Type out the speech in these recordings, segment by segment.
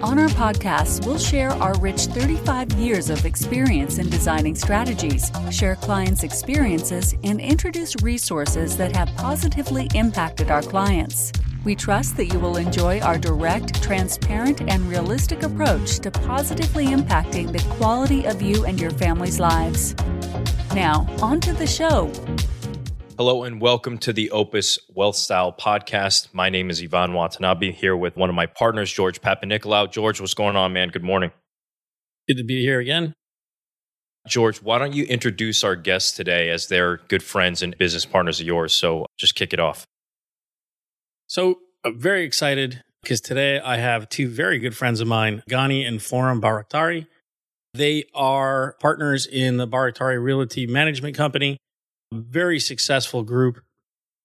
On our podcast, we'll share our rich 35 years of experience in designing strategies, share clients' experiences, and introduce resources that have positively impacted our clients. We trust that you will enjoy our direct, transparent, and realistic approach to positively impacting the quality of you and your family's lives. Now, on to the show. Hello and welcome to the Opus Wealth Style podcast. My name is Ivan Watanabe here with one of my partners, George Papanikolaou. George, what's going on, man? Good morning. Good to be here again. George, why don't you introduce our guests today as they're good friends and business partners of yours? So just kick it off. So I'm very excited because today I have two very good friends of mine, Ghani and Floram Baraktari. They are partners in the Baraktari Realty Management Company very successful group,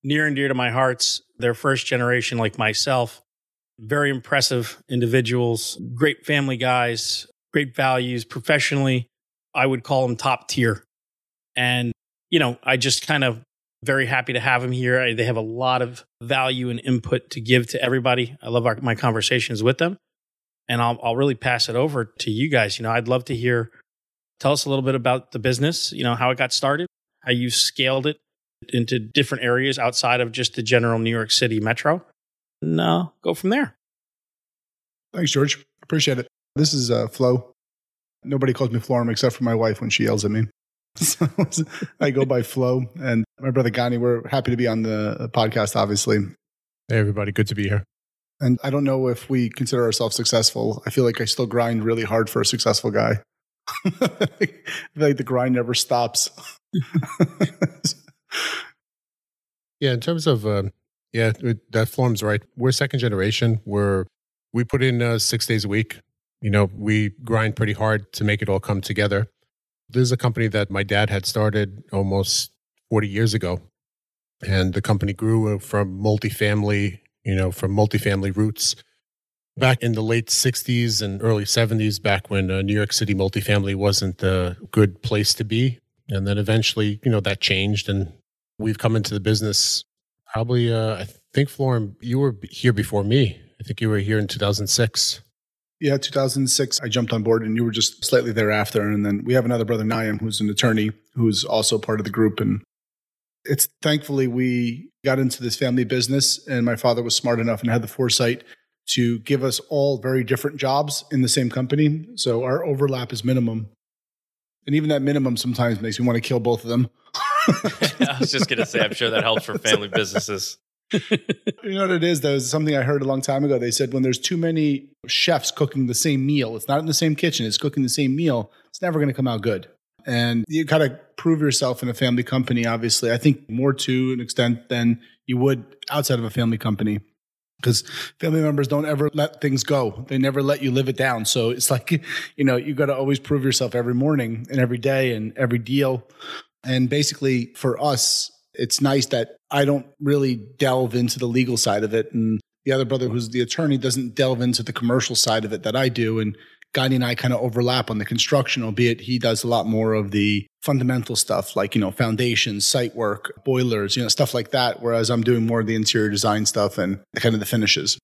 near and dear to my hearts. They're first generation like myself, very impressive individuals, great family guys, great values professionally. I would call them top tier. And, you know, I just kind of very happy to have them here. They have a lot of value and input to give to everybody. I love our, my conversations with them. And I'll, I'll really pass it over to you guys. You know, I'd love to hear, tell us a little bit about the business, you know, how it got started, how you scaled it into different areas outside of just the general New York City metro. No, go from there. Thanks, George. Appreciate it. This is uh, Flo. Nobody calls me Floram except for my wife when she yells at me. So I go by Flo. And my brother Ghani, we're happy to be on the podcast, obviously. Hey, everybody. Good to be here. And I don't know if we consider ourselves successful. I feel like I still grind really hard for a successful guy. like the grind never stops. Yeah, in terms of uh, yeah, that forms right. We're second generation. We're we put in uh, six days a week. You know, we grind pretty hard to make it all come together. This is a company that my dad had started almost 40 years ago. And the company grew from multifamily, you know, from multifamily roots back in the late 60s and early 70s, back when uh, New York City multifamily wasn't a good place to be. And then eventually, you know, that changed and we've come into the business probably, uh, I think, Floram, you were here before me. I think you were here in 2006. Yeah, 2006, I jumped on board and you were just slightly thereafter. And then we have another brother, Naim, who's an attorney who's also part of the group. And it's thankfully we got into this family business and my father was smart enough and had the foresight to give us all very different jobs in the same company. So our overlap is minimum. And even that minimum sometimes makes me want to kill both of them. I was just going to say, I'm sure that helps for family businesses. you know what it is, though? Is something I heard a long time ago. They said when there's too many chefs cooking the same meal, it's not in the same kitchen, it's cooking the same meal, it's never going to come out good. And you got to prove yourself in a family company, obviously. I think more to an extent than you would outside of a family company because family members don't ever let things go. They never let you live it down. So it's like, you know, you got to always prove yourself every morning and every day and every deal. And basically, for us, it's nice that I don't really delve into the legal side of it. And the other brother, who's the attorney, doesn't delve into the commercial side of it that I do. And Ghani and I kind of overlap on the construction, albeit he does a lot more of the fundamental stuff like, you know, foundations, site work, boilers, you know, stuff like that. Whereas I'm doing more of the interior design stuff and kind of the finishes.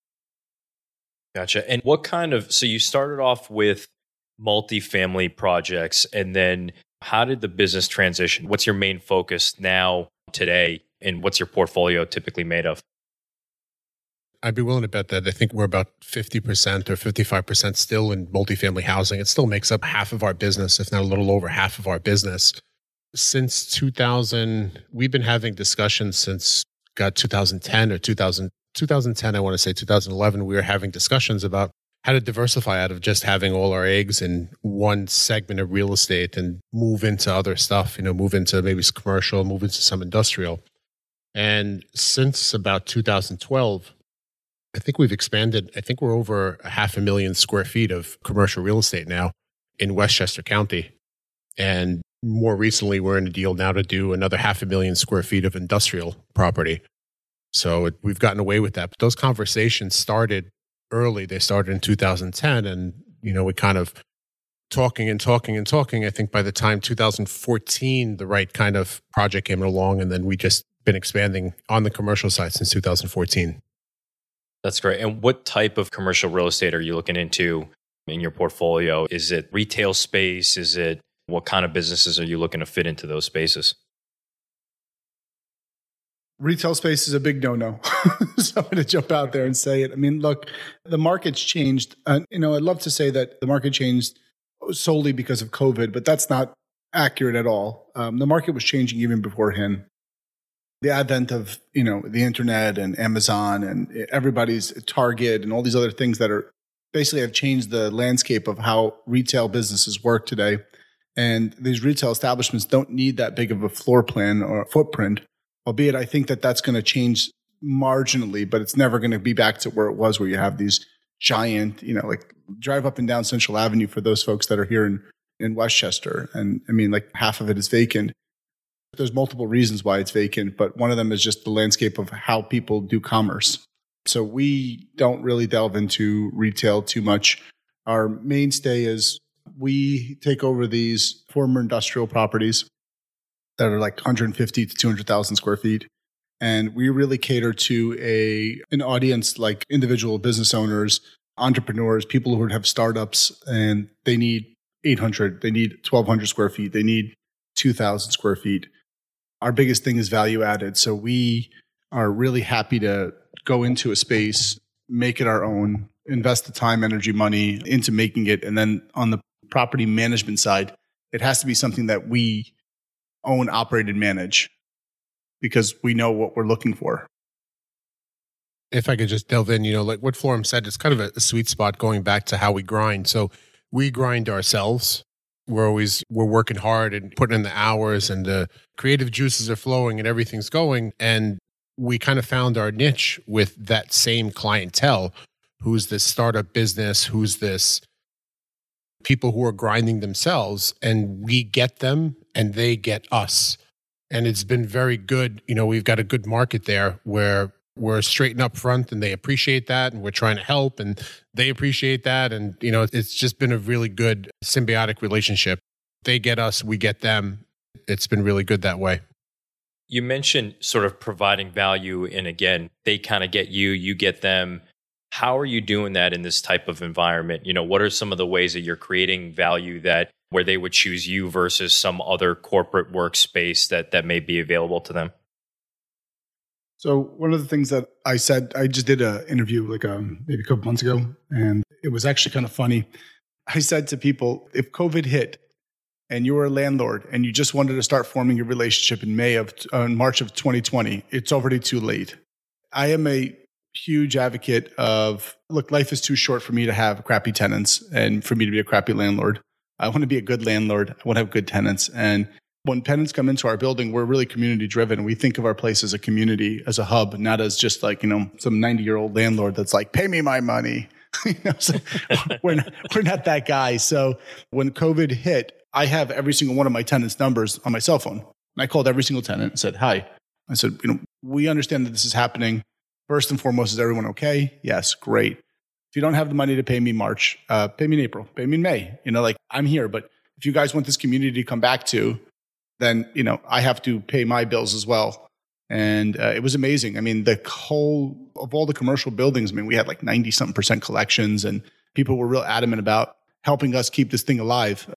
Gotcha. And what kind of, so you started off with multifamily projects and then how did the business transition? What's your main focus now, today? And what's your portfolio typically made of? I'd be willing to bet that I think we're about 50% or 55% still in multifamily housing. It still makes up half of our business, if not a little over half of our business. Since 2000, we've been having discussions since got 2010 or 2000, 2010, I want to say 2011, we were having discussions about how to diversify out of just having all our eggs in one segment of real estate and move into other stuff, you know, move into maybe commercial, move into some industrial. And since about 2012, I think we've expanded. I think we're over a half a million square feet of commercial real estate now in Westchester County. And more recently, we're in a deal now to do another half a million square feet of industrial property. So it, we've gotten away with that. But those conversations started early. They started in 2010. And, you know, we kind of talking and talking and talking. I think by the time 2014, the right kind of project came along. And then we just been expanding on the commercial side since 2014. That's great. And what type of commercial real estate are you looking into in your portfolio? Is it retail space? Is it what kind of businesses are you looking to fit into those spaces? Retail space is a big no-no. so I'm going to jump out there and say it. I mean, look, the market's changed. Uh, you know, I'd love to say that the market changed solely because of COVID, but that's not accurate at all. Um, the market was changing even beforehand. The advent of you know the internet and Amazon and everybody's Target and all these other things that are basically have changed the landscape of how retail businesses work today. And these retail establishments don't need that big of a floor plan or footprint, albeit I think that that's going to change marginally, but it's never going to be back to where it was, where you have these giant, you know, like drive up and down Central Avenue for those folks that are here in, in Westchester. And I mean, like half of it is vacant. There's multiple reasons why it's vacant, but one of them is just the landscape of how people do commerce. So we don't really delve into retail too much. Our mainstay is we take over these former industrial properties that are like 150 to 200,000 square feet. And we really cater to a an audience like individual business owners, entrepreneurs, people who would have startups, and they need 800, they need 1,200 square feet, they need 2,000 square feet. Our biggest thing is value added. So we are really happy to go into a space, make it our own, invest the time, energy, money into making it, and then on the property management side, it has to be something that we own, operate, and manage because we know what we're looking for. If I could just delve in, you know, like what Floram said, it's kind of a, a sweet spot going back to how we grind. So we grind ourselves. We're always we're working hard and putting in the hours and the creative juices are flowing and everything's going. And we kind of found our niche with that same clientele who's this startup business, who's this people who are grinding themselves and we get them and they get us. And it's been very good. You know, we've got a good market there where we're straight and up front and they appreciate that and we're trying to help and they appreciate that. And, you know, it's just been a really good symbiotic relationship. They get us, we get them. It's been really good that way. You mentioned sort of providing value, and again, they kind of get you, you get them how are you doing that in this type of environment? You know, what are some of the ways that you're creating value that where they would choose you versus some other corporate workspace that that may be available to them? So one of the things that I said, I just did an interview like um, maybe a couple months ago, and it was actually kind of funny. I said to people, if COVID hit and you were a landlord and you just wanted to start forming your relationship in May of uh, March of 2020, it's already too late. I am a huge advocate of look, life is too short for me to have crappy tenants and for me to be a crappy landlord. I want to be a good landlord. I want to have good tenants. And when tenants come into our building, we're really community driven. We think of our place as a community, as a hub, not as just like, you know, some 90 year old landlord that's like, pay me my money. you know, we're, not, we're not that guy. So when COVID hit, I have every single one of my tenants' numbers on my cell phone. And I called every single tenant and said, hi. I said, you know, we understand that this is happening. First and foremost, is everyone okay? Yes, great. If you don't have the money to pay me March, uh, pay me in April, pay me in May. You know, like I'm here, but if you guys want this community to come back to, then you know I have to pay my bills as well. And uh, it was amazing. I mean, the whole of all the commercial buildings. I mean, we had like ninety something percent collections, and people were real adamant about helping us keep this thing alive.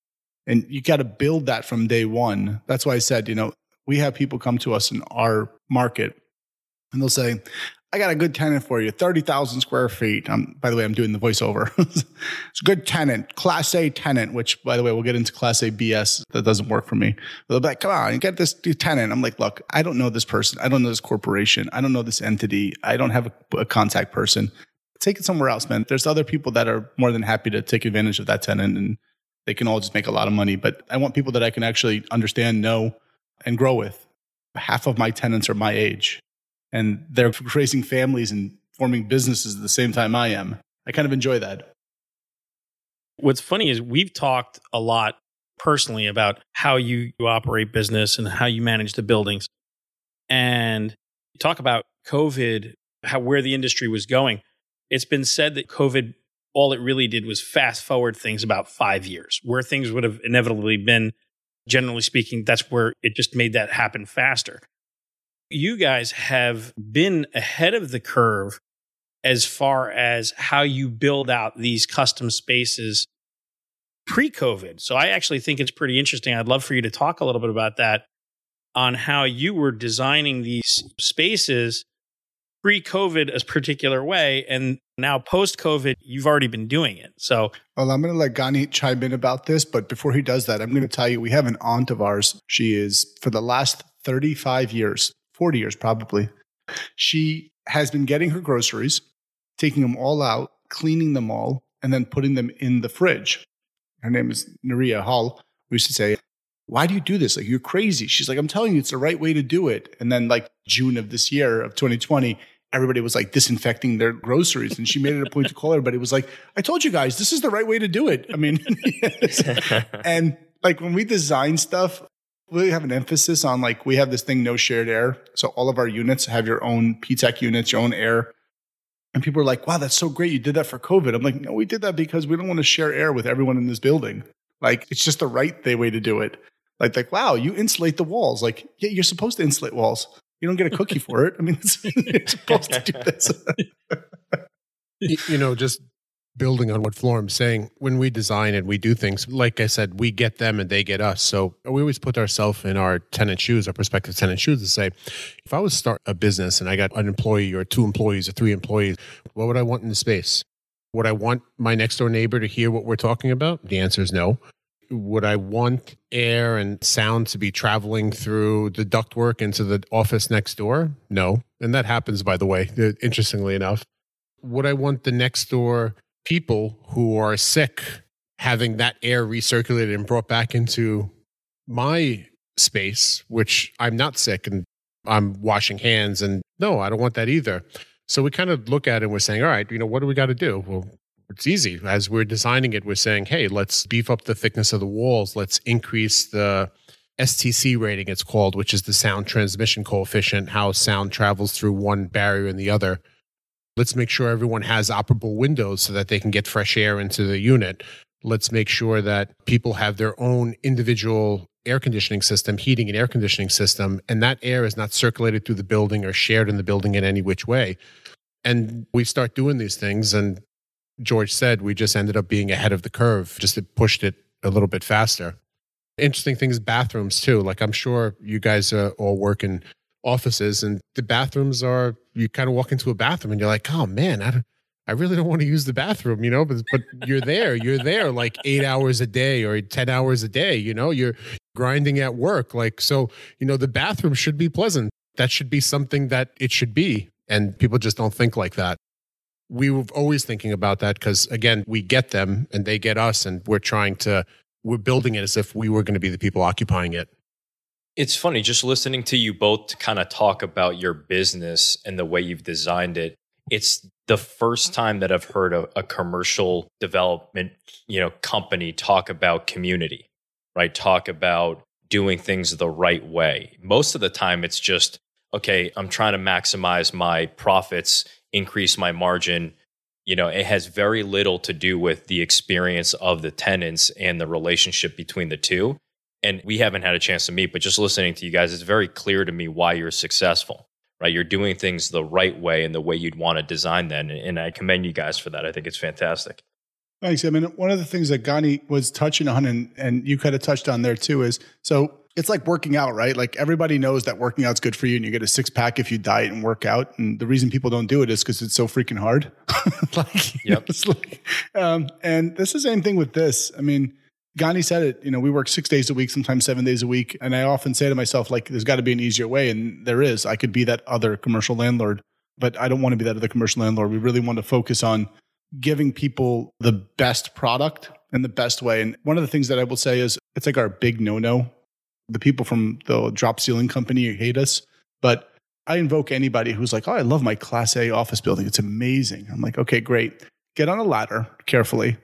And you got to build that from day one. That's why I said, you know, we have people come to us in our market and they'll say, I got a good tenant for you, 30,000 square feet. By the way, I'm doing the voiceover. it's a good tenant, class A tenant, which by the way, we'll get into class A BS. That doesn't work for me. But They'll be like, come on, get this tenant. I'm like, look, I don't know this person. I don't know this corporation. I don't know this entity. I don't have a, a contact person. Take it somewhere else, man. There's other people that are more than happy to take advantage of that tenant and they can all just make a lot of money. But I want people that I can actually understand, know, and grow with. Half of my tenants are my age and they're raising families and forming businesses at the same time I am. I kind of enjoy that. What's funny is we've talked a lot personally about how you, you operate business and how you manage the buildings. And talk about COVID, how where the industry was going. It's been said that COVID, all it really did was fast forward things about five years, where things would have inevitably been, generally speaking, that's where it just made that happen faster. You guys have been ahead of the curve as far as how you build out these custom spaces pre COVID. So I actually think it's pretty interesting. I'd love for you to talk a little bit about that on how you were designing these spaces pre COVID a particular way. And now post COVID, you've already been doing it. So, well, I'm going to let Ghani chime in about this. But before he does that, I'm going to tell you we have an aunt of ours. She is for the last 35 years, 40 years probably. She has been getting her groceries, taking them all out, cleaning them all, and then putting them in the fridge. Her name is Naria Hall. We used to say, why do you do this? Like, you're crazy. She's like, I'm telling you, it's the right way to do it. And then, like, June of this year of 2020, everybody was like disinfecting their groceries. And she made it a point to call everybody. Was like, I told you guys, this is the right way to do it. I mean, and like when we design stuff, we have an emphasis on like, we have this thing, no shared air. So all of our units have your own PTAC units, your own air. And people are like, wow, that's so great. You did that for COVID. I'm like, no, we did that because we don't want to share air with everyone in this building. Like, it's just the right way to do it. Like, like, wow, you insulate the walls. Like, yeah, you're supposed to insulate walls. You don't get a cookie for it. I mean, you're supposed to do this. you know, just building on what Floram's saying, when we design and we do things, like I said, we get them and they get us. So we always put ourselves in our tenant shoes, our prospective tenant shoes, to say, if I was start a business and I got an employee or two employees or three employees, what would I want in the space? Would I want my next door neighbor to hear what we're talking about? The answer is no. Would I want air and sound to be traveling through the ductwork into the office next door? No. And that happens, by the way, interestingly enough. Would I want the next door people who are sick having that air recirculated and brought back into my space, which I'm not sick and I'm washing hands. And no, I don't want that either. So we kind of look at it and we're saying, all right, you know, what do we got to do? Well, it's easy. As we're designing it, we're saying, hey, let's beef up the thickness of the walls. Let's increase the STC rating, it's called, which is the sound transmission coefficient, how sound travels through one barrier and the other. Let's make sure everyone has operable windows so that they can get fresh air into the unit. Let's make sure that people have their own individual air conditioning system, heating and air conditioning system, and that air is not circulated through the building or shared in the building in any which way. And we start doing these things, and George said we just ended up being ahead of the curve, just it pushed it a little bit faster. Interesting things, bathrooms too. Like I'm sure you guys uh, all work in offices and the bathrooms are you kind of walk into a bathroom and you're like oh man i, I really don't want to use the bathroom you know but, but you're there you're there like eight hours a day or 10 hours a day you know you're grinding at work like so you know the bathroom should be pleasant. That should be something that it should be and people just don't think like that. We were always thinking about that because again we get them and they get us and we're trying to we're building it as if we were going to be the people occupying it it's funny just listening to you both kind of talk about your business and the way you've designed it. It's the first time that I've heard a, a commercial development, you know, company talk about community, right? Talk about doing things the right way. Most of the time it's just, okay, I'm trying to maximize my profits, increase my margin. You know, it has very little to do with the experience of the tenants and the relationship between the two and we haven't had a chance to meet, but just listening to you guys, it's very clear to me why you're successful, right? You're doing things the right way and the way you'd want to design them. And I commend you guys for that. I think it's fantastic. Thanks. I mean, one of the things that Ghani was touching on, and, and you kind of touched on there too, is so it's like working out, right? Like everybody knows that working out's good for you and you get a six pack if you diet and work out. And the reason people don't do it is because it's so freaking hard. like, yep. like, um, and that's the same thing with this. I mean, Ghani said it, you know, we work six days a week, sometimes seven days a week. And I often say to myself, like, there's got to be an easier way. And there is. I could be that other commercial landlord, but I don't want to be that other commercial landlord. We really want to focus on giving people the best product in the best way. And one of the things that I will say is it's like our big no no. The people from the drop ceiling company hate us, but I invoke anybody who's like, oh, I love my class A office building. It's amazing. I'm like, okay, great. Get on a ladder carefully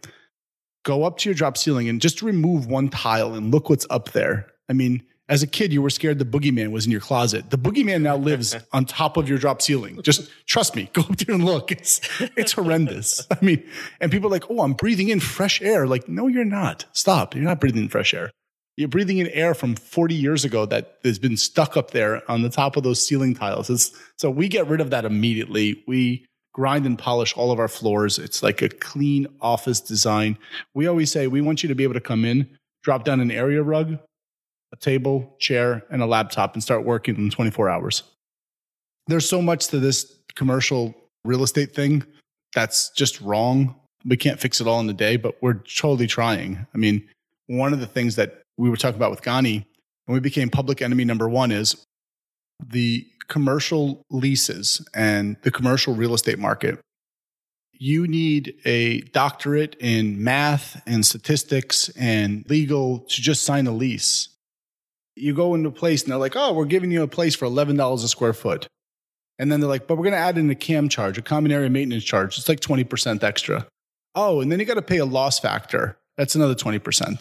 go up to your drop ceiling and just remove one tile and look what's up there. I mean, as a kid, you were scared the boogeyman was in your closet. The boogeyman now lives on top of your drop ceiling. Just trust me, go up there and look. It's it's horrendous. I mean, and people are like, oh, I'm breathing in fresh air. Like, no, you're not. Stop. You're not breathing in fresh air. You're breathing in air from 40 years ago that has been stuck up there on the top of those ceiling tiles. It's, so we get rid of that immediately. We grind and polish all of our floors. It's like a clean office design. We always say we want you to be able to come in, drop down an area rug, a table, chair, and a laptop and start working in 24 hours. There's so much to this commercial real estate thing that's just wrong. We can't fix it all in a day, but we're totally trying. I mean, one of the things that we were talking about with Ghani when we became public enemy number one is the commercial leases and the commercial real estate market. You need a doctorate in math and statistics and legal to just sign a lease you go into a place and they're like, oh, we're giving you a place for $11 a square foot. And then they're like, but we're going to add in a CAM charge, a common area maintenance charge. It's like 20% extra. Oh, and then you got to pay a loss factor. That's another 20%.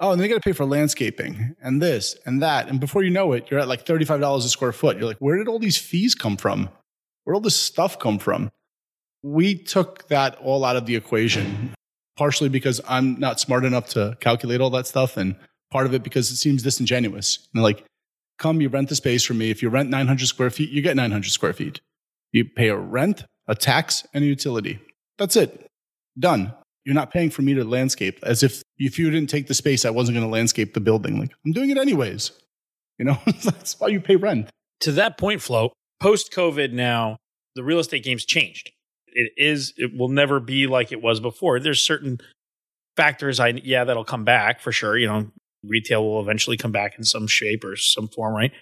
Oh, and then you got to pay for landscaping and this and that. And before you know it, you're at like $35 a square foot. You're like, where did all these fees come from? Where all this stuff come from? We took that all out of the equation, partially because I'm not smart enough to calculate all that stuff. And part of it because it seems disingenuous. Know, like, come, you rent the space from me. If you rent 900 square feet, you get 900 square feet. You pay a rent, a tax, and a utility. That's it. Done. You're not paying for me to landscape as if if you didn't take the space, I wasn't going to landscape the building. Like, I'm doing it anyways. You know, that's why you pay rent. To that point, Flo, post COVID now, the real estate game's changed. It is, it will never be like it was before. There's certain factors I yeah that'll come back for sure. You know, retail will eventually come back in some shape or some form, right?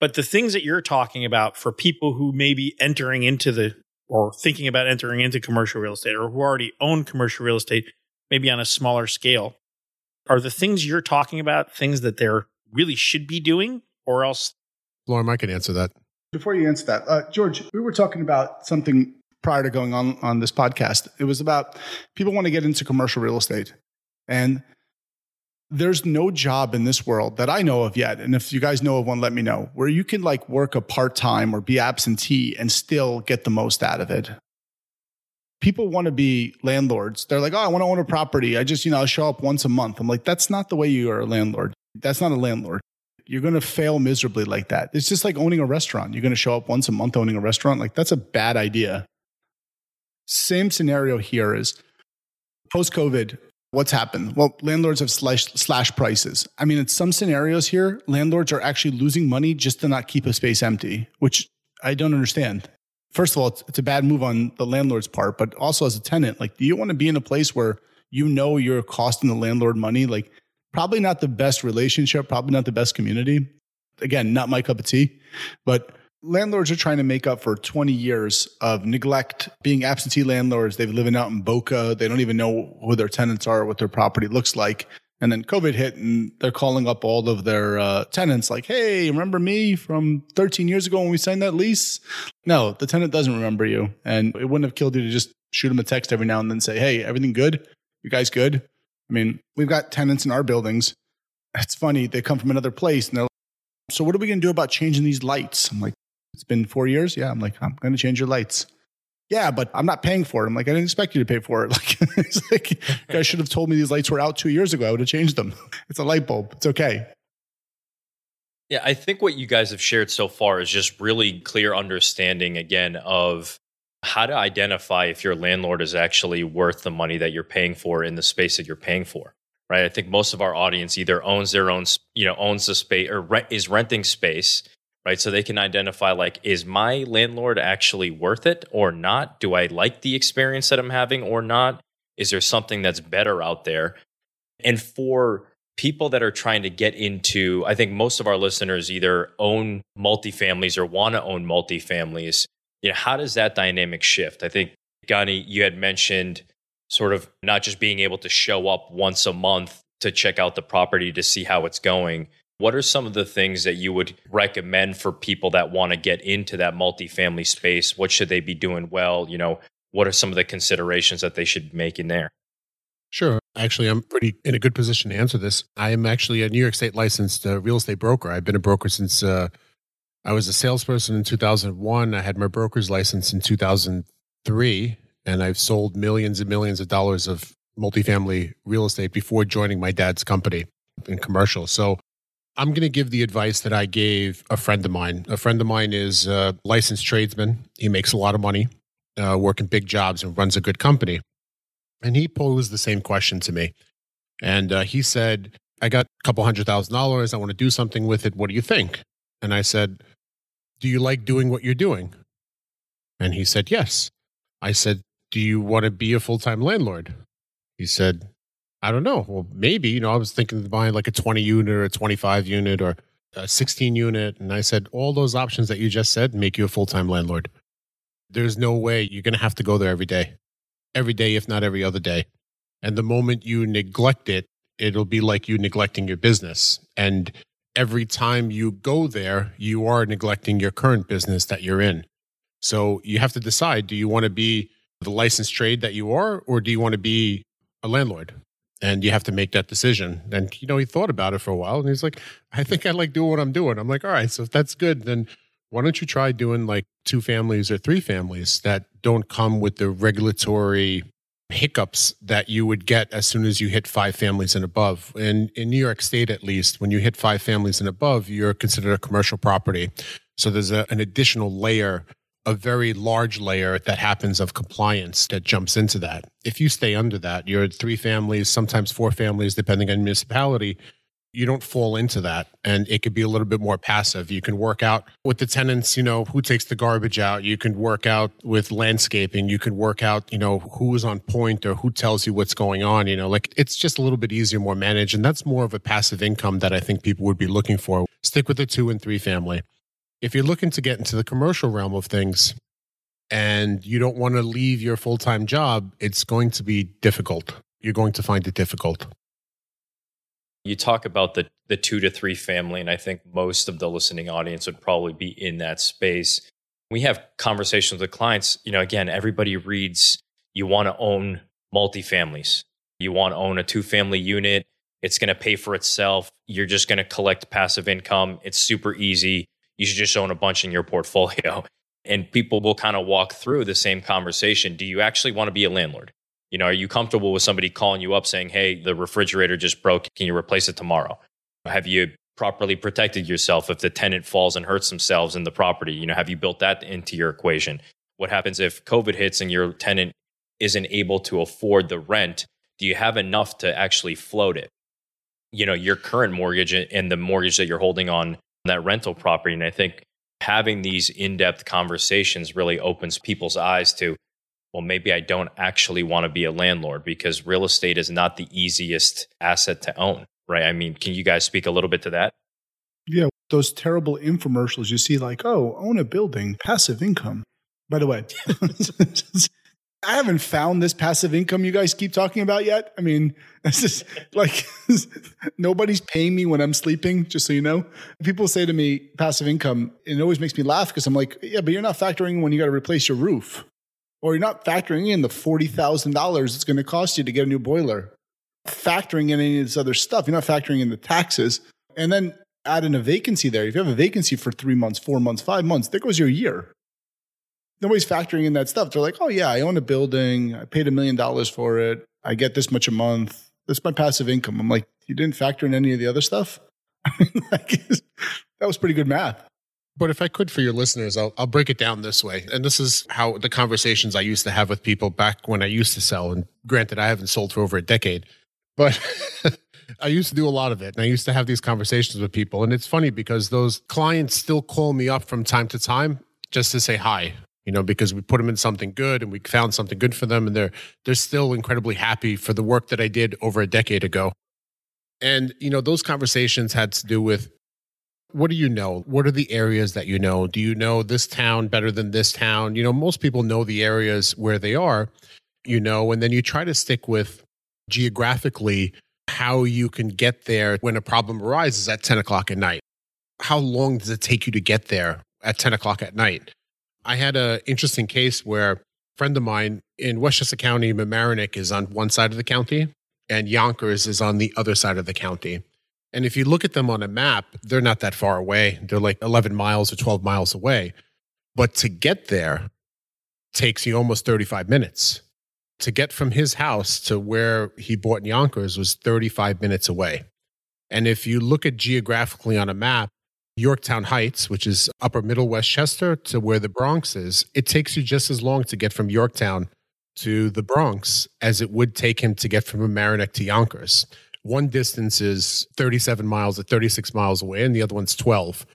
But the things that you're talking about for people who may be entering into the or thinking about entering into commercial real estate or who already own commercial real estate, maybe on a smaller scale, are the things you're talking about things that they're really should be doing or else? Lauren, I can answer that. Before you answer that, uh, George, we were talking about something prior to going on on this podcast. It was about people want to get into commercial real estate. And there's no job in this world that I know of yet. And if you guys know of one, let me know where you can like work a part time or be absentee and still get the most out of it. People want to be landlords. They're like, oh, I want to own a property. I just, you know, I'll show up once a month. I'm like, that's not the way you are a landlord. That's not a landlord. You're going to fail miserably like that. It's just like owning a restaurant. You're going to show up once a month owning a restaurant. Like, that's a bad idea. Same scenario here is post COVID, What's happened? Well, landlords have slashed, slashed prices. I mean, in some scenarios here, landlords are actually losing money just to not keep a space empty, which I don't understand. First of all, it's, it's a bad move on the landlord's part, but also as a tenant, like, do you want to be in a place where you know you're costing the landlord money? Like, probably not the best relationship, probably not the best community. Again, not my cup of tea, but landlords are trying to make up for 20 years of neglect, being absentee landlords. They've living out in Boca. They don't even know who their tenants are, what their property looks like. And then COVID hit, and they're calling up all of their uh, tenants, like, "Hey, remember me from 13 years ago when we signed that lease?" No, the tenant doesn't remember you, and it wouldn't have killed you to just shoot him a text every now and then, say, "Hey, everything good? You guys good?" I mean, we've got tenants in our buildings. It's funny; they come from another place, and they're "So, what are we going to do about changing these lights?" I'm like, it's been four years. Yeah. I'm like, I'm going to change your lights. Yeah, but I'm not paying for it. I'm like, I didn't expect you to pay for it. Like, it's like, you guys should have told me these lights were out two years ago. I would have changed them. It's a light bulb. It's okay. Yeah, I think what you guys have shared so far is just really clear understanding again of how to identify if your landlord is actually worth the money that you're paying for in the space that you're paying for. Right? I think most of our audience either owns their own, you know, owns the space or rent, is renting space right? So they can identify like, is my landlord actually worth it or not? Do I like the experience that I'm having or not? Is there something that's better out there? And for people that are trying to get into, I think most of our listeners either own multifamilies or want to own multifamilies. You know, how does that dynamic shift? I think Ghani, you had mentioned sort of not just being able to show up once a month to check out the property to see how it's going, what are some of the things that you would recommend for people that want to get into that multifamily space? What should they be doing well? You know, what are some of the considerations that they should make in there? Sure. Actually, I'm pretty in a good position to answer this. I am actually a New York State licensed uh, real estate broker. I've been a broker since uh, I was a salesperson in 2001. I had my broker's license in 2003, and I've sold millions and millions of dollars of multifamily real estate before joining my dad's company in commercial. So I'm going to give the advice that I gave a friend of mine. A friend of mine is a licensed tradesman. He makes a lot of money, uh, working big jobs, and runs a good company. And he posed the same question to me. And uh, he said, I got a couple hundred thousand dollars. I want to do something with it. What do you think? And I said, Do you like doing what you're doing? And he said, Yes. I said, Do you want to be a full time landlord? He said, I don't know. Well, maybe, you know, I was thinking of buying like a 20 unit or a 25 unit or a 16 unit. And I said, All those options that you just said make you a full time landlord. There's no way you're going to have to go there every day, every day, if not every other day. And the moment you neglect it, it'll be like you neglecting your business. And every time you go there, you are neglecting your current business that you're in. So you have to decide do you want to be the licensed trade that you are, or do you want to be a landlord? And you have to make that decision. And, you know, he thought about it for a while and he's like, I think I like doing what I'm doing. I'm like, all right, so if that's good, then why don't you try doing like two families or three families that don't come with the regulatory hiccups that you would get as soon as you hit five families and above. And in New York State, at least, when you hit five families and above, you're considered a commercial property. So there's a, an additional layer, a very large layer that happens of compliance that jumps into that. If you stay under that, you're three families, sometimes four families, depending on municipality you don't fall into that. And it could be a little bit more passive. You can work out with the tenants you know who takes the garbage out. You can work out with landscaping. You can work out you know who is on point or who tells you what's going on you know like it's just a little bit easier more managed. And that's more of a passive income that i think people would be looking for. Stick with the two and three family if you're looking to get into the commercial realm of things and you don't want to leave your full-time job it's going to be difficult you're going to find it difficult you talk about the the two to three family, and I think most of the listening audience would probably be in that space. We have conversations with clients. You know, again, everybody reads you want to own multifamilies. You want to own a two family unit. It's going to pay for itself. You're just going to collect passive income. It's super easy. You should just own a bunch in your portfolio. And people will kind of walk through the same conversation. Do you actually want to be a landlord? You know, are you comfortable with somebody calling you up saying, "Hey, the refrigerator just broke. Can you replace it tomorrow?" Have you properly protected yourself if the tenant falls and hurts themselves in the property? You know, have you built that into your equation? What happens if COVID hits and your tenant isn't able to afford the rent? Do you have enough to actually float it? You know, your current mortgage and the mortgage that you're holding on that rental property. And I think having these in depth conversations really opens people's eyes to well, maybe I don't actually want to be a landlord because real estate is not the easiest asset to own, right? I mean, can you guys speak a little bit to that? Yeah, those terrible infomercials you see, like, oh, own a building, passive income. By the way, I haven't found this passive income you guys keep talking about yet. I mean, this is like nobody's paying me when I'm sleeping, just so you know. People say to me, passive income, and it always makes me laugh because I'm like, yeah, but you're not factoring when you got to replace your roof or you're not factoring in the $40,000 it's going to cost you to get a new boiler. Factoring in any of this other stuff, you're not factoring in the taxes. And then add in a vacancy there. If you have a vacancy for three months, four months, five months, there goes your year. Nobody's factoring in that stuff. They're like, oh, yeah, I own a building. I paid a million dollars for it. I get this much a month. That's my passive income. I'm like, you didn't factor in any of the other stuff? that was pretty good math. But if I could for your listeners, I'll, I'll break it down this way. And this is how the conversations I used to have with people back when I used to sell. And granted, I haven't sold for over a decade, but I used to do a lot of it. And I used to have these conversations with people. And it's funny because those clients still call me up from time to time just to say hi, you know, because we put them in something good and we found something good for them. And they're, they're still incredibly happy for the work that I did over a decade ago. And, you know, those conversations had to do with what do you know? What are the areas that you know? Do you know this town better than this town? You know, most people know the areas where they are, you know, and then you try to stick with geographically how you can get there when a problem arises at 10 o'clock at night. How long does it take you to get there at 10 o'clock at night? I had an interesting case where a friend of mine in Westchester County, Mamaroneck is on one side of the county, and Yonkers is on the other side of the county. And if you look at them on a map, they're not that far away. They're like 11 miles or 12 miles away. But to get there takes you almost 35 minutes. To get from his house to where he bought Yonkers was 35 minutes away. And if you look at geographically on a map, Yorktown Heights, which is upper middle Westchester, to where the Bronx is, it takes you just as long to get from Yorktown to the Bronx as it would take him to get from Mamaroneck to Yonkers. One distance is 37 miles or 36 miles away, and the other one's 12.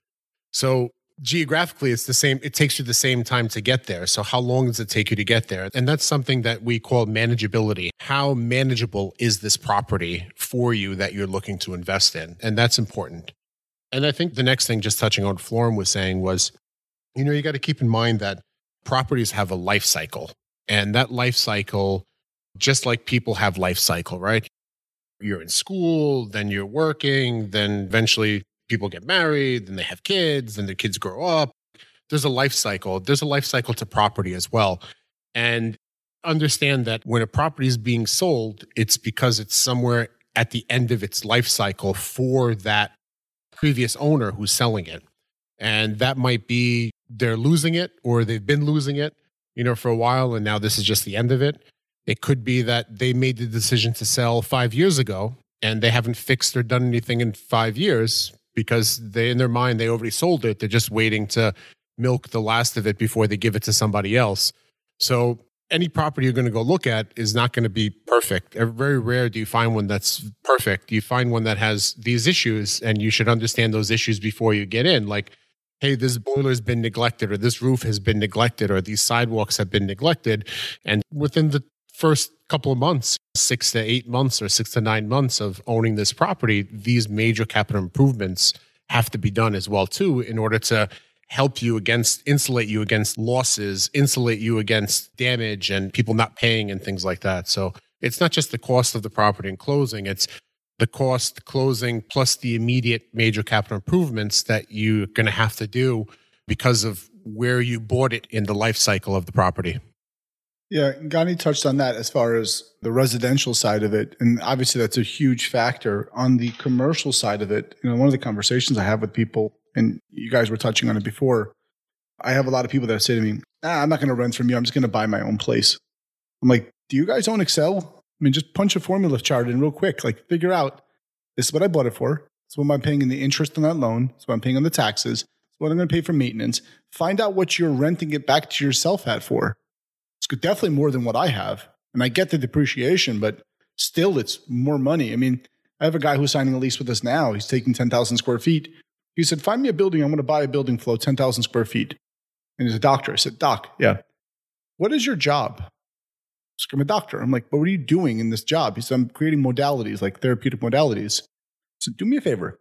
So geographically, it's the same. It takes you the same time to get there. So, how long does it take you to get there? And that's something that we call manageability. How manageable is this property for you that you're looking to invest in? And that's important. And I think the next thing, just touching on Floram was saying, was you know, you got to keep in mind that properties have a life cycle. And that life cycle, just like people have life cycle, right? You're in school, then you're working, then eventually people get married, then they have kids, then their kids grow up. There's a life cycle. There's a life cycle to property as well. And understand that when a property is being sold, it's because it's somewhere at the end of its life cycle for that previous owner who's selling it. And that might be they're losing it or they've been losing it, you know, for a while. And now this is just the end of it. It could be that they made the decision to sell five years ago and they haven't fixed or done anything in five years because they, in their mind, they already sold it. They're just waiting to milk the last of it before they give it to somebody else. So any property you're going to go look at is not going to be perfect. Very rare do you find one that's perfect. You find one that has these issues, and you should understand those issues before you get in. Like, hey, this boiler's been neglected, or this roof has been neglected, or these sidewalks have been neglected. And within the first couple of months, six to eight months, or six to nine months of owning this property, these major capital improvements have to be done as well too in order to help you against insulate you against losses insulate you against damage and people not paying and things like that so it's not just the cost of the property and closing it's the cost closing plus the immediate major capital improvements that you're going to have to do because of where you bought it in the life cycle of the property yeah, Ghani touched on that as far as the residential side of it. And obviously, that's a huge factor. On the commercial side of it, you know, one of the conversations I have with people and you guys were touching on it before. I have a lot of people that say to me, ah, I'm not going to rent from you. I'm just going to buy my own place. I'm like, do you guys own Excel? I mean, just punch a formula chart in real quick. Like, figure out this is what I bought it for. It's what I'm paying in the interest on that loan. It's what I'm paying on the taxes. It's what I'm going to pay for maintenance. Find out what you're renting it back to yourself at for. It's definitely more than what I have. And I get the depreciation, but still, it's more money. I mean, I have a guy who's signing a lease with us now. He's taking 10,000 square feet. He said, Find me a building. I'm going to buy a building flow, 10,000 square feet. And he's a doctor. I said, Doc, yeah. What is your job? Said, I'm a doctor. I'm like, but what are you doing in this job? He said, I'm creating modalities, like therapeutic modalities. So do me a favor.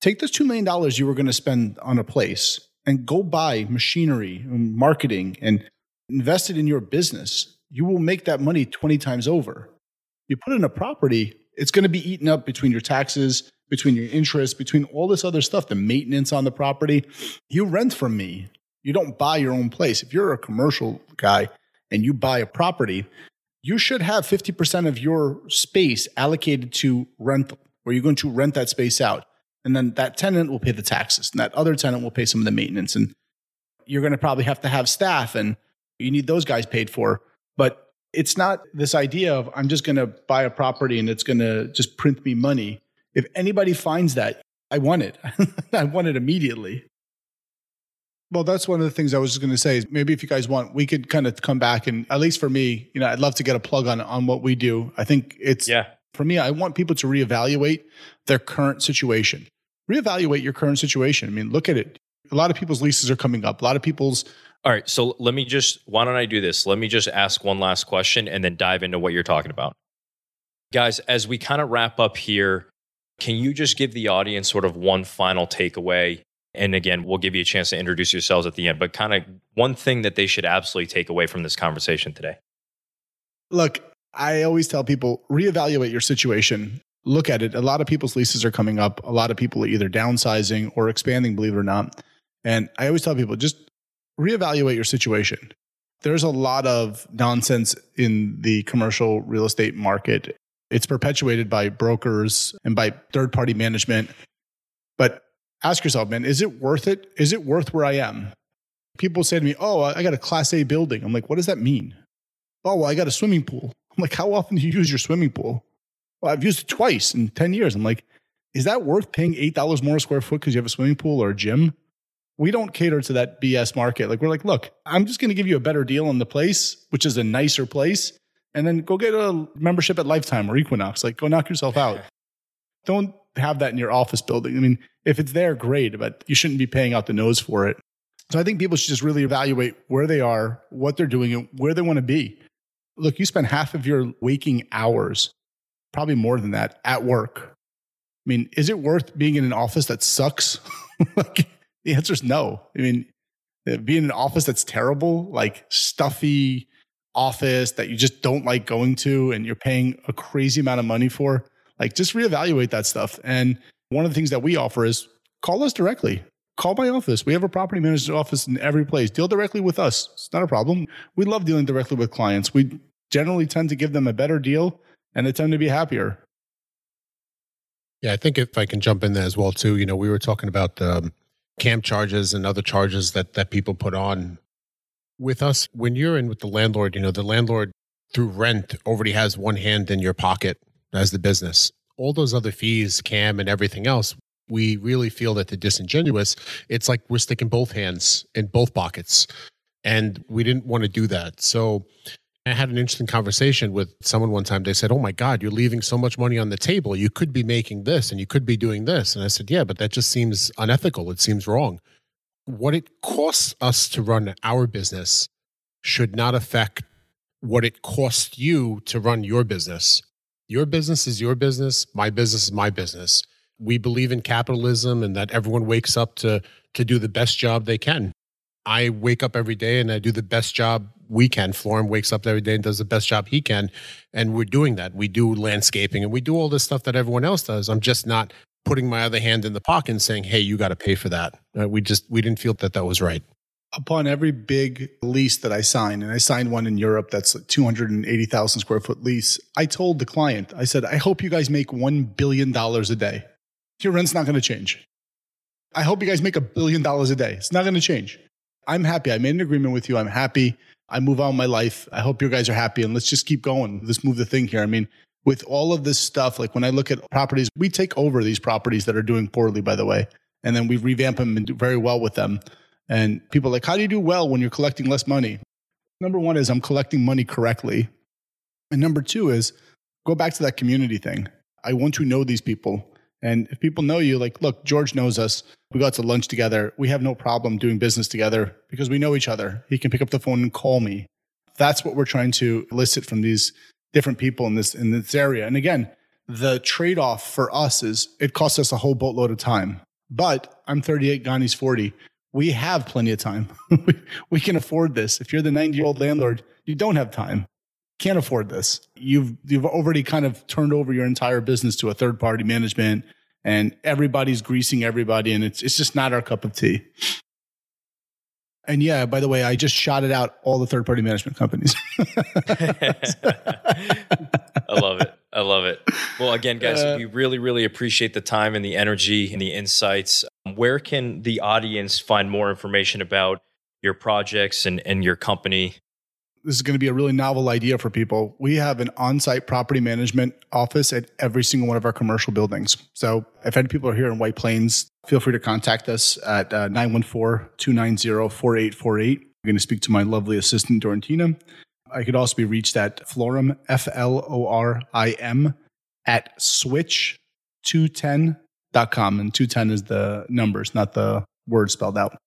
Take this $2 million you were going to spend on a place and go buy machinery and marketing and invest it in your business. You will make that money 20 times over. You put in a property, it's going to be eaten up between your taxes, between your interest, between all this other stuff, the maintenance on the property. You rent from me. You don't buy your own place. If you're a commercial guy and you buy a property, you should have 50% of your space allocated to rental, where you're going to rent that space out. And then that tenant will pay the taxes, and that other tenant will pay some of the maintenance. And you're going to probably have to have staff, and you need those guys paid for. But it's not this idea of I'm just going to buy a property and it's going to just print me money. If anybody finds that, I want it. I want it immediately. Well, that's one of the things I was just going to say is maybe if you guys want, we could kind of come back and at least for me, you know, I'd love to get a plug on on what we do. I think it's yeah. For me, I want people to reevaluate their current situation. Reevaluate your current situation. I mean, look at it. A lot of people's leases are coming up. A lot of people's all right. So let me just, why don't I do this? Let me just ask one last question and then dive into what you're talking about. Guys, as we kind of wrap up here, can you just give the audience sort of one final takeaway? And again, we'll give you a chance to introduce yourselves at the end, but kind of one thing that they should absolutely take away from this conversation today. Look, I always tell people reevaluate your situation. Look at it. A lot of people's leases are coming up. A lot of people are either downsizing or expanding, believe it or not. And I always tell people just reevaluate your situation. There's a lot of nonsense in the commercial real estate market It's perpetuated by brokers and by third party management. But ask yourself, man, is it worth it? Is it worth where I am? People say to me, Oh, I got a class A building. I'm like, what does that mean? Oh, well, I got a swimming pool. I'm like, how often do you use your swimming pool? Well, I've used it twice in 10 years. I'm like, is that worth paying $8 more a square foot because you have a swimming pool or a gym? We don't cater to that BS market. Like, we're like, look, I'm just going to give you a better deal on the place, which is a nicer place, and then go get a membership at Lifetime or Equinox. Like, go knock yourself out. don't have that in your office building. I mean, if it's there, great, but you shouldn't be paying out the nose for it. So I think people should just really evaluate where they are, what they're doing, and where they want to be. Look, you spend half of your waking hours, probably more than that, at work. I mean, is it worth being in an office that sucks? like, the answer is no. I mean, uh, being in an office that's terrible, like stuffy office that you just don't like going to and you're paying a crazy amount of money for, like just reevaluate that stuff. And one of the things that we offer is call us directly. Call my office. We have a property manager's office in every place. Deal directly with us. It's not a problem. We love dealing directly with clients. We generally tend to give them a better deal and they tend to be happier. Yeah, I think if I can jump in there as well too, you know, we were talking about um, cam charges and other charges that that people put on with us. When you're in with the landlord, you know, the landlord through rent already has one hand in your pocket as the business. All those other fees, cam and everything else, we really feel that they're disingenuous. It's like we're sticking both hands in both pockets. And we didn't want to do that. So I had an interesting conversation with someone one time. They said, Oh my God, you're leaving so much money on the table. You could be making this and you could be doing this. And I said, Yeah, but that just seems unethical. It seems wrong. What it costs us to run our business should not affect what it costs you to run your business. Your business is your business. My business is my business we believe in capitalism and that everyone wakes up to to do the best job they can. I wake up every day and I do the best job we can. Florim wakes up every day and does the best job he can. And we're doing that. We do landscaping and we do all this stuff that everyone else does. I'm just not putting my other hand in the pocket and saying, hey, you got to pay for that. Uh, we just, we didn't feel that that was right. Upon every big lease that I sign, and I signed one in Europe that's a 280,000 square foot lease, I told the client, I said, I hope you guys make $1 billion a day your rent's not going to change. I hope you guys make a billion dollars a day. It's not going to change. I'm happy. I made an agreement with you. I'm happy. I move on my life. I hope you guys are happy and let's just keep going. Let's move the thing here. I mean, with all of this stuff, like when I look at properties, we take over these properties that are doing poorly, by the way, and then we revamp them and do very well with them. And people like, how do you do well when you're collecting less money? Number one is I'm collecting money correctly. And number two is go back to that community thing. I want to know these people. And if people know you, like, look, George knows us. We got to lunch together. We have no problem doing business together because we know each other. He can pick up the phone and call me. That's what we're trying to elicit from these different people in this in this area. And again, the trade-off for us is it costs us a whole boatload of time. But I'm 38, Ghani's 40. We have plenty of time. we can afford this. If you're the 90 year old landlord, you don't have time can't afford this. You've you've already kind of turned over your entire business to a third party management and everybody's greasing everybody and it's it's just not our cup of tea. And yeah, by the way, I just shouted out all the third party management companies. I love it. I love it. Well, again, guys, uh, we really, really appreciate the time and the energy and the insights. Where can the audience find more information about your projects and, and your company? this is going to be a really novel idea for people. We have an on site property management office at every single one of our commercial buildings. So if any people are here in White Plains, feel free to contact us at uh, 914 290 4848. I'm going to speak to my lovely assistant, Dorantina. I could also be reached at Florim, F L O R I M, at switch210.com. And 210 is the numbers, not the word spelled out.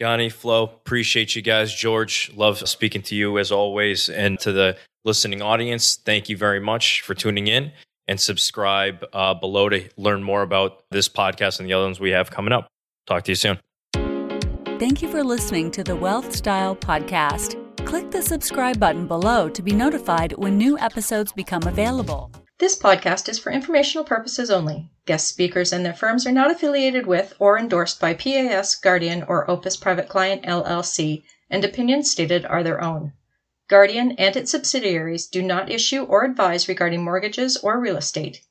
Yanni, Flo, appreciate you guys. George, love speaking to you as always. And to the listening audience, thank you very much for tuning in and subscribe uh, below to learn more about this podcast and the other ones we have coming up. Talk to you soon. Thank you for listening to the Wealth Style Podcast. Click the subscribe button below to be notified when new episodes become available. This podcast is for informational purposes only. Guest speakers and their firms are not affiliated with or endorsed by PAS, Guardian, or Opus Private Client LLC, and opinions stated are their own. Guardian and its subsidiaries do not issue or advise regarding mortgages or real estate.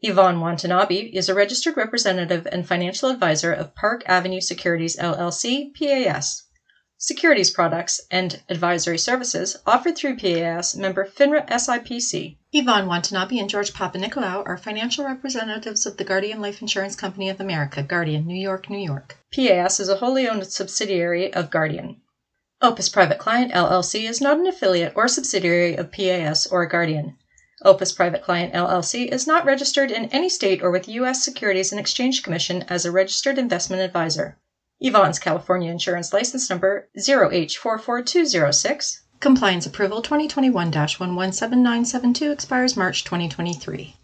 Yvonne Watanabe is a registered representative and financial advisor of Park Avenue Securities LLC, PAS. Securities products and advisory services offered through PAS member FINRA SIPC. Yvonne Watanabe and George Papanikolaou are financial representatives of the Guardian Life Insurance Company of America, Guardian, New York, New York. PAS is a wholly owned subsidiary of Guardian. Opus Private Client LLC is not an affiliate or subsidiary of PAS or Guardian. Opus Private Client LLC is not registered in any state or with U.S. Securities and Exchange Commission as a registered investment advisor. Yvonne's California Insurance License Number 0H44206. Compliance Approval 2021 117972 expires March 2023.